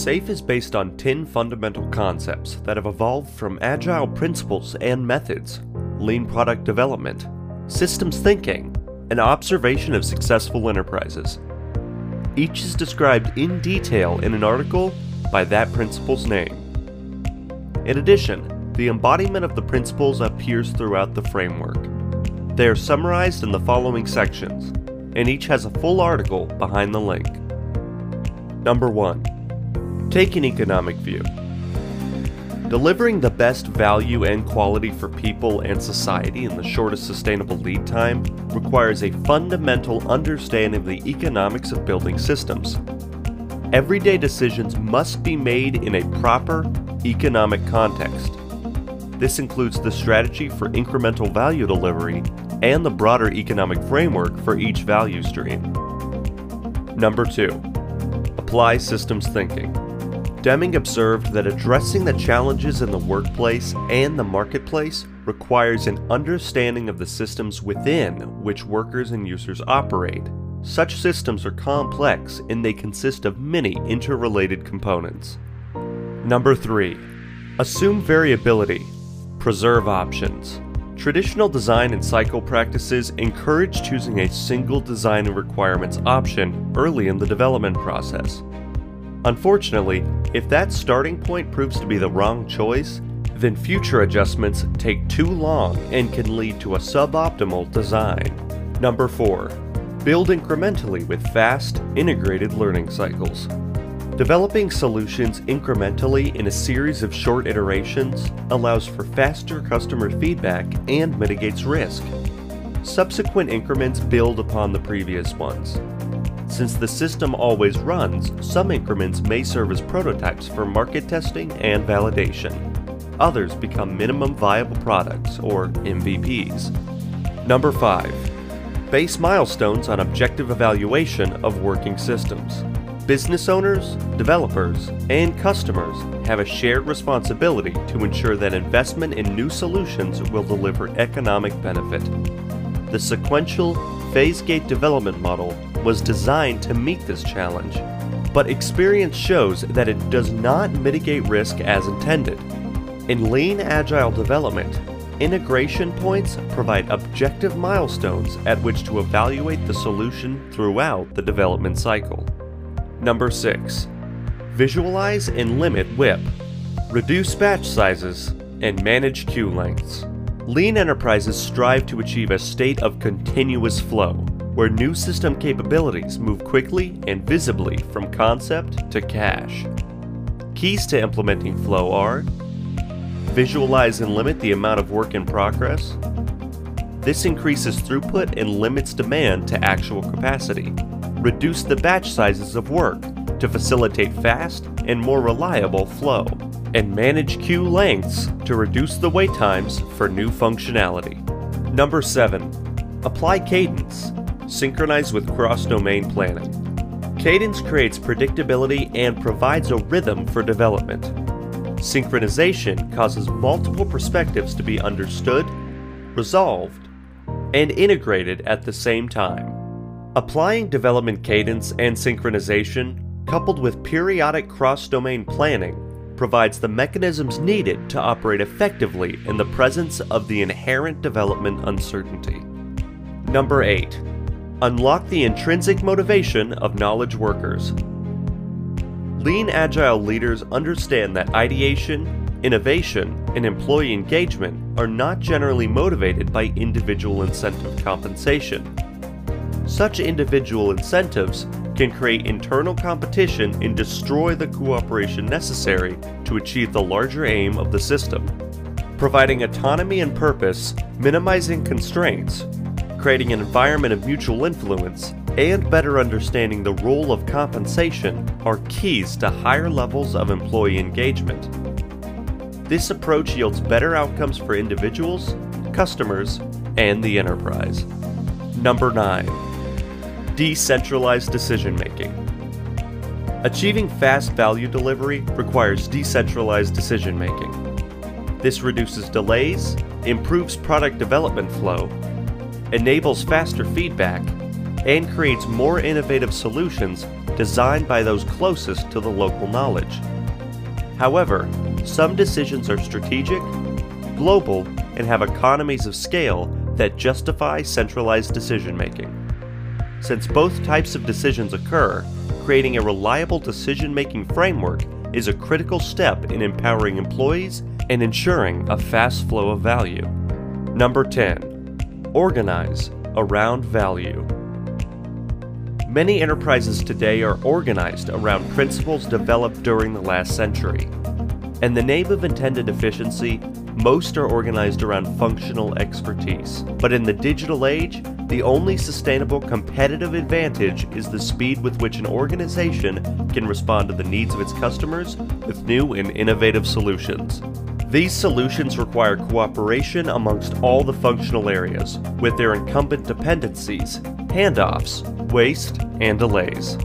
SAFE is based on 10 fundamental concepts that have evolved from agile principles and methods, lean product development, systems thinking, and observation of successful enterprises. Each is described in detail in an article by that principle's name. In addition, the embodiment of the principles appears throughout the framework. They are summarized in the following sections, and each has a full article behind the link. Number 1. Take an economic view. Delivering the best value and quality for people and society in the shortest sustainable lead time requires a fundamental understanding of the economics of building systems. Everyday decisions must be made in a proper economic context. This includes the strategy for incremental value delivery and the broader economic framework for each value stream. Number 2. Apply systems thinking. Deming observed that addressing the challenges in the workplace and the marketplace requires an understanding of the systems within which workers and users operate. Such systems are complex and they consist of many interrelated components. Number 3. Assume variability. Preserve options. Traditional design and cycle practices encourage choosing a single design and requirements option early in the development process. Unfortunately, if that starting point proves to be the wrong choice, then future adjustments take too long and can lead to a suboptimal design. Number 4. Build incrementally with fast, integrated learning cycles. Developing solutions incrementally in a series of short iterations allows for faster customer feedback and mitigates risk. Subsequent increments build upon the previous ones. Since the system always runs, some increments may serve as prototypes for market testing and validation. Others become minimum viable products, or MVPs. Number 5. Base milestones on objective evaluation of working systems. Business owners, developers, and customers have a shared responsibility to ensure that investment in new solutions will deliver economic benefit. The sequential, phase gate development model was designed to meet this challenge, but experience shows that it does not mitigate risk as intended. In lean agile development, integration points provide objective milestones at which to evaluate the solution throughout the development cycle. Number 6. Visualize and limit WIP. Reduce batch sizes and manage queue lengths. Lean enterprises strive to achieve a state of continuous flow, where new system capabilities move quickly and visibly from concept to cash. Keys to implementing flow are Visualize and limit the amount of work in progress. This increases throughput and limits demand to actual capacity reduce the batch sizes of work to facilitate fast and more reliable flow, and manage queue lengths to reduce the wait times for new functionality. Number 7. Apply cadence. Synchronize with cross domain planning. Cadence creates predictability and provides a rhythm for development. Synchronization causes multiple perspectives to be understood, resolved, and integrated at the same time. Applying development cadence and synchronization, coupled with periodic cross domain planning, provides the mechanisms needed to operate effectively in the presence of the inherent development uncertainty. Number 8. Unlock the intrinsic motivation of knowledge workers. Lean Agile leaders understand that ideation, innovation, and employee engagement are not generally motivated by individual incentive compensation such individual incentives can create internal competition and destroy the cooperation necessary to achieve the larger aim of the system. Providing autonomy and purpose, minimizing constraints, creating an environment of mutual influence, and better understanding the role of compensation are keys to higher levels of employee engagement. This approach yields better outcomes for individuals, customers, and the enterprise. Number 9 Decentralized decision making. Achieving fast value delivery requires decentralized decision making. This reduces delays, improves product development flow, enables faster feedback, and creates more innovative solutions designed by those closest to the local knowledge. However, some decisions are strategic, global, and have economies of scale that justify centralized decision making. Since both types of decisions occur, creating a reliable decision making framework is a critical step in empowering employees and ensuring a fast flow of value. Number 10. Organize around value. Many enterprises today are organized around principles developed during the last century. In the name of intended efficiency, most are organized around functional expertise. But in the digital age, the only sustainable competitive advantage is the speed with which an organization can respond to the needs of its customers with new and innovative solutions. These solutions require cooperation amongst all the functional areas, with their incumbent dependencies, handoffs, waste, and delays.